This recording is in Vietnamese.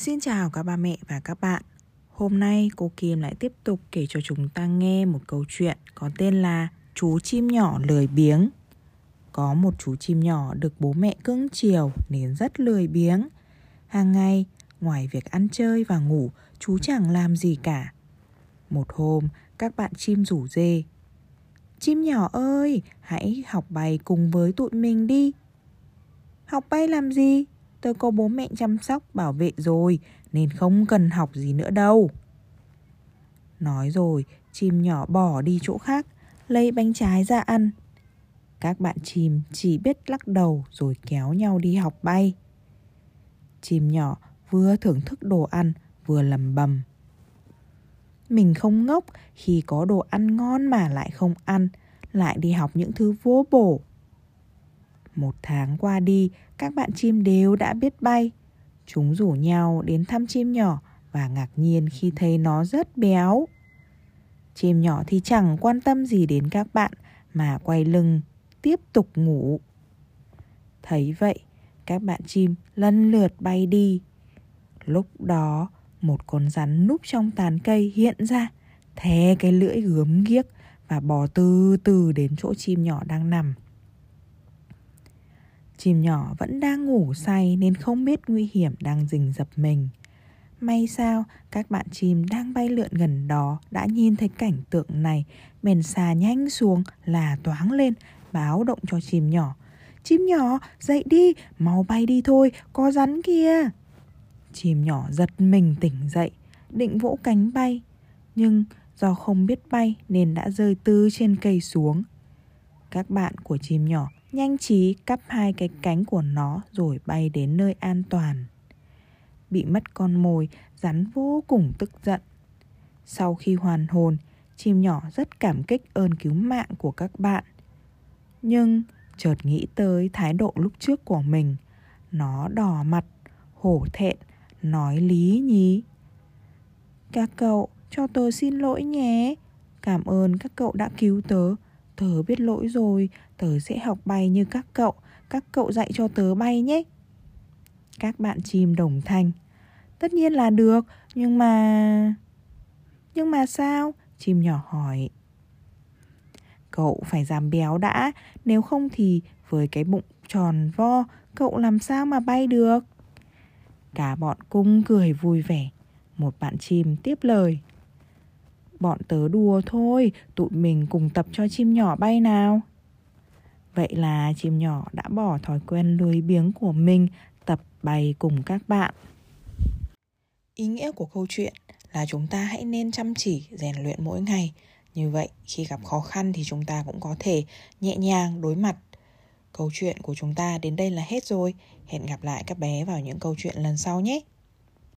Xin chào các ba mẹ và các bạn. Hôm nay cô Kim lại tiếp tục kể cho chúng ta nghe một câu chuyện có tên là Chú chim nhỏ lười biếng. Có một chú chim nhỏ được bố mẹ cưng chiều nên rất lười biếng. Hàng ngày, ngoài việc ăn chơi và ngủ, chú chẳng làm gì cả. Một hôm, các bạn chim rủ dê. Chim nhỏ ơi, hãy học bay cùng với tụi mình đi. Học bay làm gì? Tôi có bố mẹ chăm sóc, bảo vệ rồi, Nên không cần học gì nữa đâu. Nói rồi, chim nhỏ bỏ đi chỗ khác, Lấy bánh trái ra ăn. Các bạn chim chỉ biết lắc đầu Rồi kéo nhau đi học bay. Chim nhỏ vừa thưởng thức đồ ăn, Vừa lầm bầm. Mình không ngốc khi có đồ ăn ngon mà lại không ăn, Lại đi học những thứ vô bổ một tháng qua đi, các bạn chim đều đã biết bay. Chúng rủ nhau đến thăm chim nhỏ và ngạc nhiên khi thấy nó rất béo. Chim nhỏ thì chẳng quan tâm gì đến các bạn mà quay lưng tiếp tục ngủ. Thấy vậy, các bạn chim lần lượt bay đi. Lúc đó, một con rắn núp trong tàn cây hiện ra, thè cái lưỡi gớm ghiếc và bò từ từ đến chỗ chim nhỏ đang nằm. Chim nhỏ vẫn đang ngủ say nên không biết nguy hiểm đang rình dập mình. May sao các bạn chim đang bay lượn gần đó đã nhìn thấy cảnh tượng này bèn xà nhanh xuống là toáng lên báo động cho chim nhỏ. Chim nhỏ dậy đi, mau bay đi thôi, có rắn kia. Chim nhỏ giật mình tỉnh dậy, định vỗ cánh bay. Nhưng do không biết bay nên đã rơi từ trên cây xuống. Các bạn của chim nhỏ nhanh trí cắp hai cái cánh của nó rồi bay đến nơi an toàn. Bị mất con mồi, rắn vô cùng tức giận. Sau khi hoàn hồn, chim nhỏ rất cảm kích ơn cứu mạng của các bạn. Nhưng chợt nghĩ tới thái độ lúc trước của mình, nó đỏ mặt, hổ thẹn, nói lý nhí. Các cậu, cho tớ xin lỗi nhé. Cảm ơn các cậu đã cứu tớ. Tớ biết lỗi rồi, tớ sẽ học bay như các cậu, các cậu dạy cho tớ bay nhé. Các bạn chim đồng thanh. Tất nhiên là được, nhưng mà... Nhưng mà sao? Chim nhỏ hỏi. Cậu phải giảm béo đã, nếu không thì với cái bụng tròn vo, cậu làm sao mà bay được? Cả bọn cung cười vui vẻ. Một bạn chim tiếp lời. Bọn tớ đùa thôi, tụi mình cùng tập cho chim nhỏ bay nào. Vậy là chim nhỏ đã bỏ thói quen lười biếng của mình tập bay cùng các bạn. Ý nghĩa của câu chuyện là chúng ta hãy nên chăm chỉ rèn luyện mỗi ngày. Như vậy khi gặp khó khăn thì chúng ta cũng có thể nhẹ nhàng đối mặt. Câu chuyện của chúng ta đến đây là hết rồi. Hẹn gặp lại các bé vào những câu chuyện lần sau nhé.